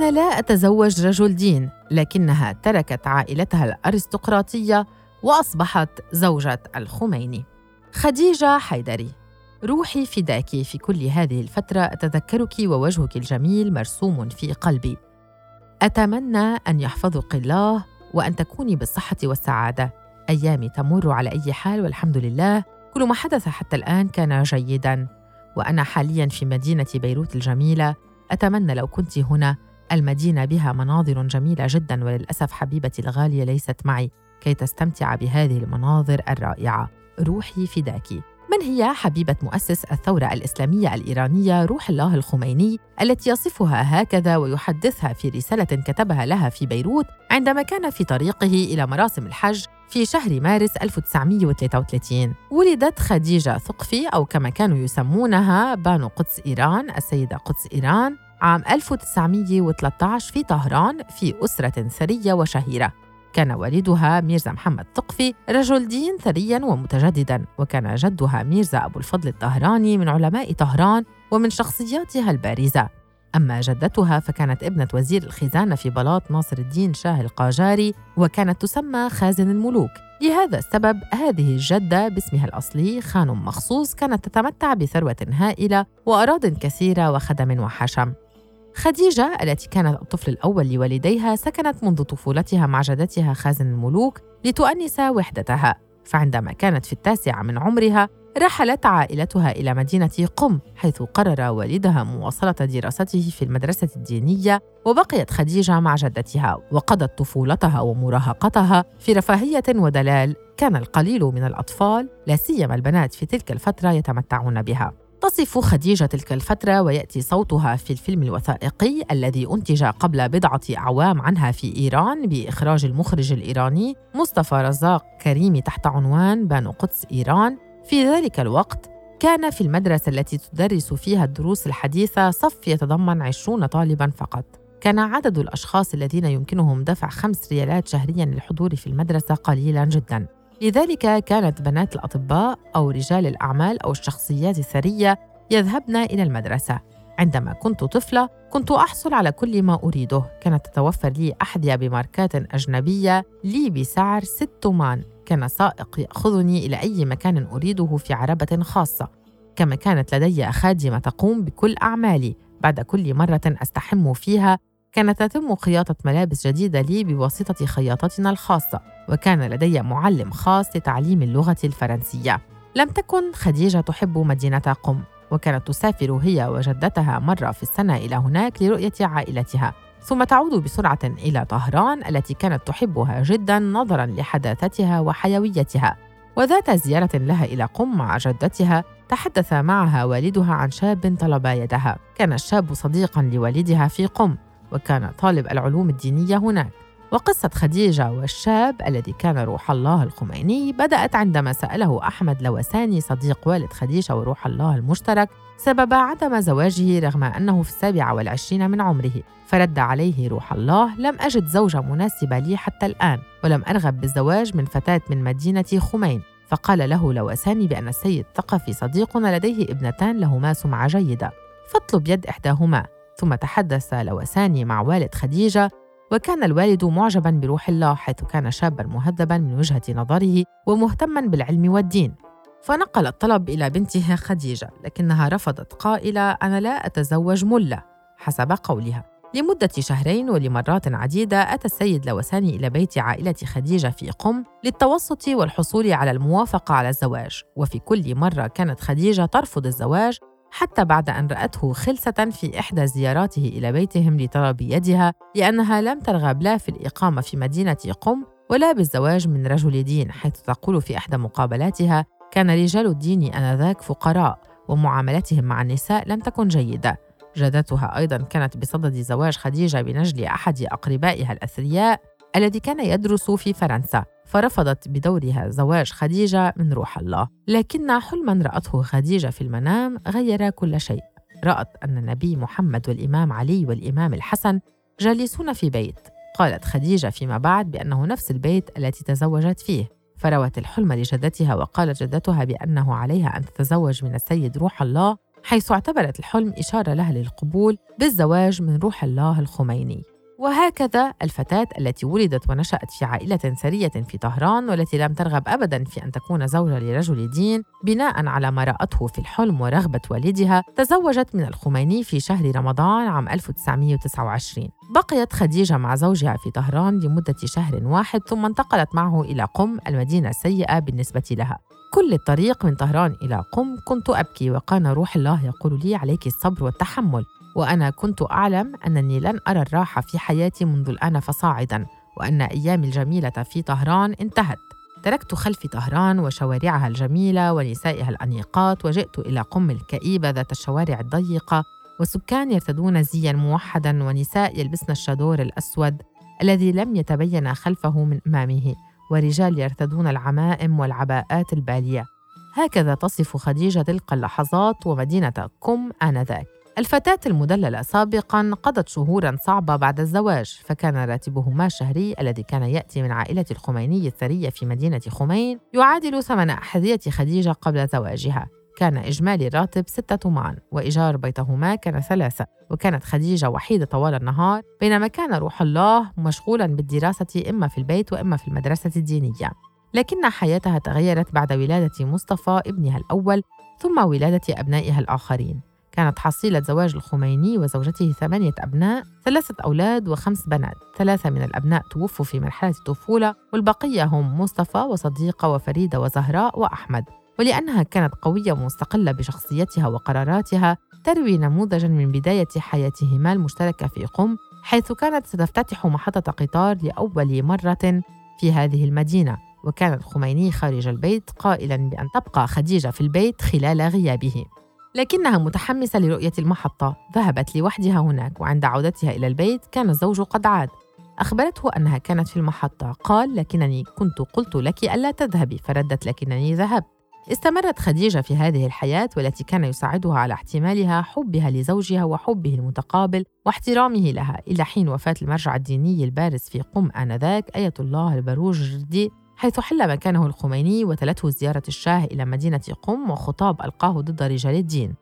أنا لا أتزوج رجل دين لكنها تركت عائلتها الأرستقراطية وأصبحت زوجة الخميني. خديجة حيدري روحي فداك في كل هذه الفترة أتذكرك ووجهك الجميل مرسوم في قلبي. أتمنى أن يحفظك الله وأن تكوني بالصحة والسعادة. أيامي تمر على أي حال والحمد لله. كل ما حدث حتى الآن كان جيداً. وأنا حالياً في مدينة بيروت الجميلة. أتمنى لو كنت هنا المدينة بها مناظر جميلة جدا وللأسف حبيبتي الغالية ليست معي. كي تستمتع بهذه المناظر الرائعة. روحي فداك من هي حبيبة مؤسس الثورة الإسلامية الإيرانية روح الله الخميني التي يصفها هكذا ويحدثها في رسالة كتبها لها في بيروت عندما كان في طريقه إلى مراسم الحج في شهر مارس 1933 ولدت خديجة ثقفي أو كما كانوا يسمونها بانو قدس إيران السيدة قدس إيران عام 1913 في طهران في أسرة ثرية وشهيرة. كان والدها ميرزا محمد ثقفي رجل دين ثريا ومتجددا وكان جدها ميرزا أبو الفضل الطهراني من علماء طهران ومن شخصياتها البارزة. أما جدتها فكانت ابنة وزير الخزانة في بلاط ناصر الدين شاه القاجاري وكانت تسمى خازن الملوك. لهذا السبب هذه الجدة باسمها الأصلي خان مخصوص كانت تتمتع بثروة هائلة وأراض كثيرة وخدم وحشم. خديجة التي كانت الطفل الأول لوالديها سكنت منذ طفولتها مع جدتها خازن الملوك لتؤنس وحدتها. فعندما كانت في التاسعة من عمرها رحلت عائلتها إلى مدينة قم حيث قرر والدها مواصلة دراسته في المدرسة الدينية وبقيت خديجة مع جدتها وقضت طفولتها ومراهقتها في رفاهية ودلال. كان القليل من الأطفال لا سيما البنات في تلك الفترة يتمتعون بها. تصف خديجة تلك الفترة ويأتي صوتها في الفيلم الوثائقي الذي أنتج قبل بضعة أعوام عنها في إيران بإخراج المخرج الإيراني مصطفى رزاق كريمي تحت عنوان بانو قدس إيران. في ذلك الوقت كان في المدرسة التي تدرس فيها الدروس الحديثة صف يتضمن عشرون طالباً فقط. كان عدد الأشخاص الذين يمكنهم دفع خمس ريالات شهرياً للحضور في المدرسة قليلاً جداً. لذلك كانت بنات الأطباء أو رجال الأعمال أو الشخصيات الثرية يذهبن إلى المدرسة. عندما كنت طفلة كنت أحصل على كل ما أريده. كانت تتوفر لي أحذية بماركات أجنبية لي بسعر ست مان. كان سائق يأخذني إلى أي مكان أريده في عربة خاصة. كما كانت لدي خادمة تقوم بكل أعمالي. بعد كل مرة أستحم فيها كانت تتم خياطة ملابس جديدة لي بواسطة خياطتنا الخاصة وكان لدي معلم خاص لتعليم اللغة الفرنسية. لم تكن خديجة تحب مدينة قم وكانت تسافر هي وجدتها مرة في السنة إلى هناك لرؤية عائلتها. ثم تعود بسرعة إلى طهران التي كانت تحبها جدا نظرا لحداثتها وحيويتها. وذات زيارة لها إلى قم مع جدتها تحدث معها والدها عن شاب طلب يدها. كان الشاب صديقا لوالدها في قم وكان طالب العلوم الدينية هناك. وقصة خديجة والشاب الذي كان روح الله الخميني بدأت عندما سأله أحمد لوساني صديق والد خديجة وروح الله المشترك سبب عدم زواجه رغم أنه في السابعة والعشرين من عمره. فرد عليه روح الله لم أجد زوجة مناسبة لي حتى الآن ولم أرغب بالزواج من فتاة من مدينة خمين. فقال له لوساني بأن السيد ثقفي صديقنا لديه ابنتان لهما سمعة جيدة. فاطلب يد إحداهما. ثم تحدث لوساني مع والد خديجة وكان الوالد معجبا بروح الله حيث كان شابا مهذبا من وجهة نظره ومهتما بالعلم والدين. فنقل الطلب إلى بنتها خديجة لكنها رفضت قائلة أنا لا أتزوج ملة حسب قولها. لمدة شهرين ولمرات عديدة أتى السيد لوساني إلى بيت عائلة خديجة في قم للتوسط والحصول على الموافقة على الزواج. وفي كل مرة كانت خديجة ترفض الزواج حتى بعد أن رأته خلسة في إحدى زياراته إلى بيتهم لطلب يدها لأنها لم ترغب لا في الإقامة في مدينة قم ولا بالزواج من رجل دين حيث تقول في إحدى مقابلاتها كان رجال الدين آنذاك فقراء ومعاملتهم مع النساء لم تكن جيدة. جدتها أيضا كانت بصدد زواج خديجة بنجل أحد أقربائها الأثرياء الذي كان يدرس في فرنسا فرفضت بدورها زواج خديجة من روح الله. لكن حلما رأته خديجة في المنام غير كل شيء. رأت أن النبي محمد والإمام علي والإمام الحسن جالسون في بيت. قالت خديجة فيما بعد بأنه نفس البيت التي تزوجت فيه. فروت الحلم لجدتها وقالت جدتها بأنه عليها أن تتزوج من السيد روح الله حيث اعتبرت الحلم إشارة لها للقبول بالزواج من روح الله الخميني. وهكذا الفتاة التي ولدت ونشأت في عائلة ثرية في طهران والتي لم ترغب أبدا في أن تكون زوجة لرجل دين بناء على ما رأته في الحلم ورغبة والدها تزوجت من الخميني في شهر رمضان عام 1929 بقيت خديجة مع زوجها في طهران لمدة شهر واحد ثم انتقلت معه إلى قم المدينة السيئة بالنسبة لها. كل الطريق من طهران إلى قم كنت أبكي وكان روح الله يقول لي عليك الصبر والتحمل. وأنا كنت أعلم أنني لن أرى الراحة في حياتي منذ الآن فصاعدا وأن أيامي الجميلة في طهران انتهت. تركت خلفي طهران وشوارعها الجميلة ونسائها الأنيقات وجئت إلى قم الكئيبة ذات الشوارع الضيقة وسكان يرتدون زيا موحدا ونساء يلبسن الشادور الأسود الذي لم يتبين خلفه من أمامه ورجال يرتدون العمائم والعباءات البالية. هكذا تصف خديجة تلك اللحظات ومدينة كم آنذاك. الفتاة المدللة سابقا قضت شهورا صعبة بعد الزواج فكان راتبهما الشهري الذي كان يأتي من عائلة الخميني الثرية في مدينة خمين يعادل ثمن أحذية خديجة قبل زواجها. كان إجمالي الراتب ستة معا وإيجار بيتهما كان ثلاثة وكانت خديجة وحيدة طوال النهار بينما كان روح الله مشغولا بالدراسة إما في البيت وإما في المدرسة الدينية. لكن حياتها تغيرت بعد ولادة مصطفى ابنها الأول ثم ولادة أبنائها الآخرين. كانت حصيلة زواج الخميني وزوجته ثمانية أبناء ثلاثة أولاد وخمس بنات. ثلاثة من الأبناء توفوا في مرحلة الطفولة والبقية هم مصطفى وصديقة وفريدة وزهراء وأحمد. ولأنها كانت قوية ومستقلة بشخصيتها وقراراتها تروي نموذجا من بداية حياتهما المشتركة في قم حيث كانت ستفتتح محطة قطار لأول مرة في هذه المدينة. وكان الخميني خارج البيت قائلا بأن تبقى خديجة في البيت خلال غيابه. لكنها متحمسة لرؤية المحطة. ذهبت لوحدها هناك وعند عودتها إلى البيت كان الزوج قد عاد. أخبرته أنها كانت في المحطة. قال لكنني كنت قلت لك ألا تذهبي. فردت لكنني ذهبت. استمرت خديجة في هذه الحياة والتي كان يساعدها على احتمالها حبها لزوجها وحبه المتقابل واحترامه لها. إلى حين وفاة المرجع الديني البارز في قم آنذاك آية الله البروجردي حيث حل مكانه الخميني وتلته زيارة الشاه إلى مدينة قم وخطاب ألقاه ضد رجال الدين.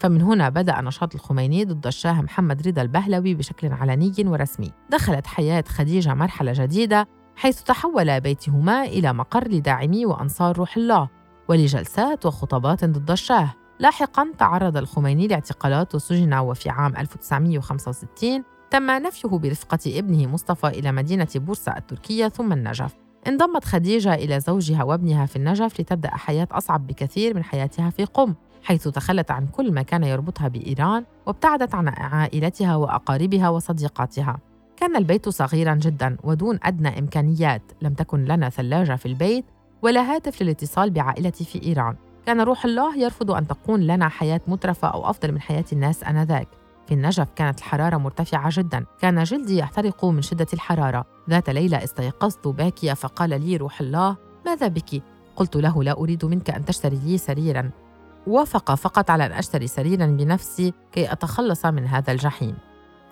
فمن هنا بدأ نشاط الخميني ضد الشاه محمد رضا البهلوي بشكل علني ورسمي. دخلت حياة خديجة مرحلة جديدة حيث تحول بيتهما إلى مقر لداعمي وأنصار روح الله ولجلسات وخطابات ضد الشاه. لاحقا تعرض الخميني لاعتقالات وسجن وفي عام 1965 تم نفيه برفقة ابنه مصطفى إلى مدينة بورصة التركية ثم النجف. انضمت خديجة إلى زوجها وابنها في النجف لتبدأ حياة أصعب بكثير من حياتها في قم حيث تخلت عن كل ما كان يربطها بإيران وابتعدت عن عائلتها وأقاربها وصديقاتها. كان البيت صغيرا جدا ودون أدنى إمكانيات لم تكن لنا ثلاجة في البيت ولا هاتف للاتصال بعائلتي في إيران. كان روح الله يرفض أن تكون لنا حياة مترفة أو أفضل من حياة الناس آنذاك. في النجف كانت الحرارة مرتفعة جدا. كان جلدي يحترق من شدة الحرارة. ذات ليلة استيقظت باكية فقال لي روح الله ماذا بك؟ قلت له لا أريد منك أن تشتري لي سريرا. وافق فقط على أن أشتري سريرا بنفسي كي أتخلص من هذا الجحيم.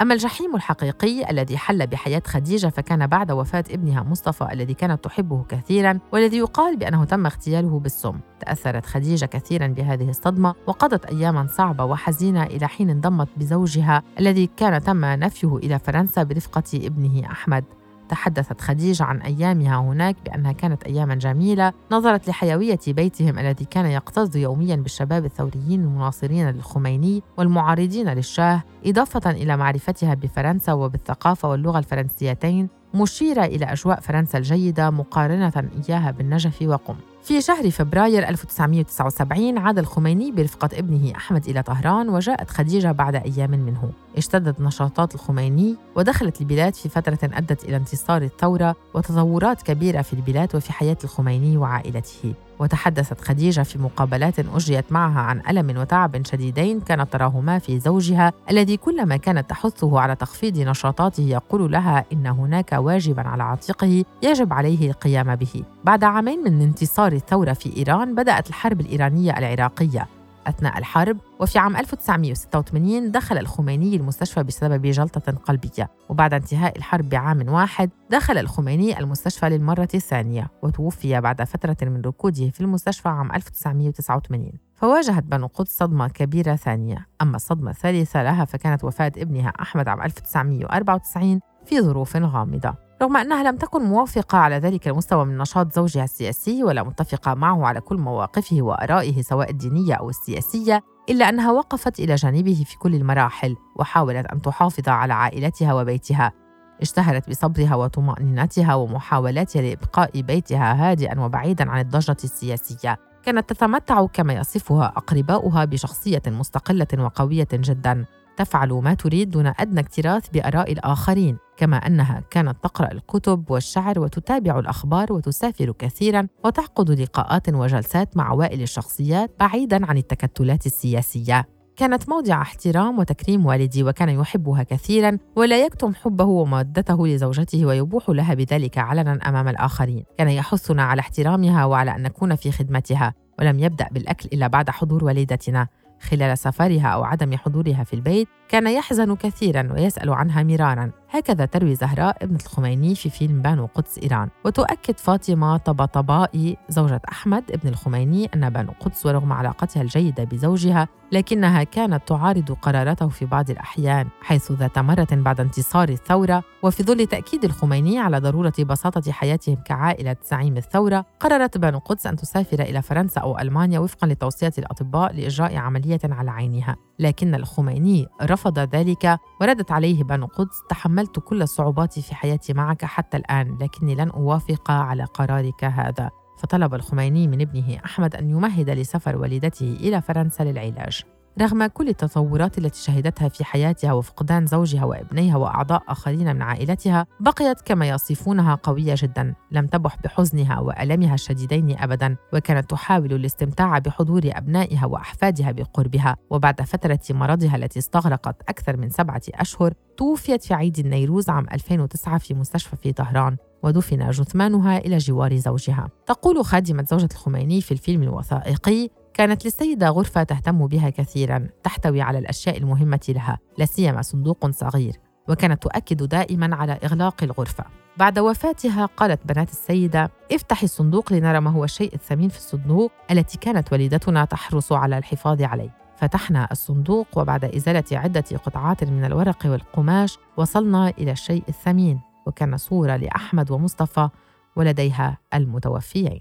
أما الجحيم الحقيقي الذي حل بحياة خديجة فكان بعد وفاة ابنها مصطفى الذي كانت تحبه كثيرا والذي يقال بأنه تم اغتياله بالسم. تأثرت خديجة كثيرا بهذه الصدمة وقضت أياما صعبة وحزينة إلى حين انضمت بزوجها الذي كان تم نفيه إلى فرنسا برفقة ابنه أحمد. تحدثت خديجة عن أيامها هناك بأنها كانت أياما جميلة نظرت لحيوية بيتهم الذي كان يكتظ يوميا بالشباب الثوريين المناصرين للخميني والمعارضين للشاه إضافة إلى معرفتها بفرنسا وبالثقافة واللغة الفرنسيتين مشيرة إلى أجواء فرنسا الجيدة مقارنة إياها بالنجف وقم. في شهر فبراير 1979 عاد الخميني برفقة ابنه أحمد إلى طهران وجاءت خديجة بعد أيام منه. اشتدت نشاطات الخميني ودخلت البلاد في فترة أدت إلى انتصار الثورة وتطورات كبيرة في البلاد وفي حياة الخميني وعائلته. وتحدثت خديجة في مقابلات أجريت معها عن ألم وتعب شديدين كانت تراهما في زوجها الذي كلما كانت تحثه على تخفيض نشاطاته يقول لها إن هناك واجبا على عاتقه يجب عليه القيام به. بعد عامين من انتصار الثورة في إيران بدأت الحرب الإيرانية العراقية. أثناء الحرب وفي عام 1986 دخل الخميني المستشفى بسبب جلطة قلبية وبعد انتهاء الحرب بعام واحد دخل الخميني المستشفى للمرة الثانية وتوفي بعد فترة من ركوده في المستشفى عام 1989 فواجهت بنو قدس صدمة كبيرة ثانية أما الصدمة الثالثة لها فكانت وفاة ابنها أحمد عام 1994 في ظروف غامضة. رغم أنها لم تكن موافقة على ذلك المستوى من نشاط زوجها السياسي ولا متفقة معه على كل مواقفه وآرائه سواء الدينية أو السياسية إلا أنها وقفت إلى جانبه في كل المراحل وحاولت أن تحافظ على عائلتها وبيتها. اشتهرت بصبرها وطمأنينتها ومحاولاتها لإبقاء بيتها هادئا وبعيدا عن الضجة السياسية. كانت تتمتع كما يصفها أقرباؤها بشخصية مستقلة وقوية جدا. تفعل ما تريد دون أدنى اكتراث بآراء الآخرين كما أنها كانت تقرأ الكتب والشعر وتتابع الأخبار وتسافر كثيرا وتعقد لقاءات وجلسات مع أوائل الشخصيات بعيدا عن التكتلات السياسية. كانت موضع احترام وتكريم والدي وكان يحبها كثيرا ولا يكتم حبه ومودته لزوجته ويبوح لها بذلك علنا أمام الآخرين. كان يحثنا على احترامها وعلى أن نكون في خدمتها ولم يبدأ بالأكل إلا بعد حضور والدتنا. خلال سفرها أو عدم حضورها في البيت كان يحزن كثيرا ويسأل عنها مرارا. هكذا تروي زهراء ابنة الخميني في فيلم بانو قدس إيران. وتؤكد فاطمة طبطبائي زوجة أحمد ابن الخميني أن بانو قدس ورغم علاقتها الجيدة بزوجها لكنها كانت تعارض قراراته في بعض الأحيان حيث ذات مرة بعد انتصار الثورة. وفي ظل تأكيد الخميني على ضرورة بساطة حياتهم كعائلة زعيم الثورة قررت بانو قدس أن تسافر إلى فرنسا أو ألمانيا وفقا لتوصية الأطباء لإجراء عملية على عينها. لكن الخميني ذلك وردت عليه بانو قدس تحملت كل الصعوبات في حياتي معك حتى الآن لكني لن أوافق على قرارك هذا. فطلب الخميني من ابنه أحمد أن يمهد لسفر والدته إلى فرنسا للعلاج. رغم كل التطورات التي شهدتها في حياتها وفقدان زوجها وابنيها وأعضاء آخرين من عائلتها بقيت كما يصفونها قوية جدا. لم تبح بحزنها وألمها الشديدين ابدا وكانت تحاول الاستمتاع بحضور أبنائها وأحفادها بقربها. وبعد فترة مرضها التي استغرقت أكثر من سبعة أشهر توفيت في عيد النيروز عام 2009 في مستشفى في طهران ودفن جثمانها إلى جوار زوجها. تقول خادمة زوجة الخميني في الفيلم الوثائقي كانت للسيدة غرفة تهتم بها كثيرا تحتوي على الأشياء المهمة لها لا سيما صندوق صغير وكانت تؤكد دائما على إغلاق الغرفة. بعد وفاتها قالت بنات السيدة افتحي الصندوق لنرى ما هو الشيء الثمين في الصندوق التي كانت والدتنا تحرص على الحفاظ عليه. فتحنا الصندوق وبعد إزالة عدة قطعات من الورق والقماش وصلنا إلى الشيء الثمين وكان صورة لأحمد ومصطفى ولديها المتوفيين.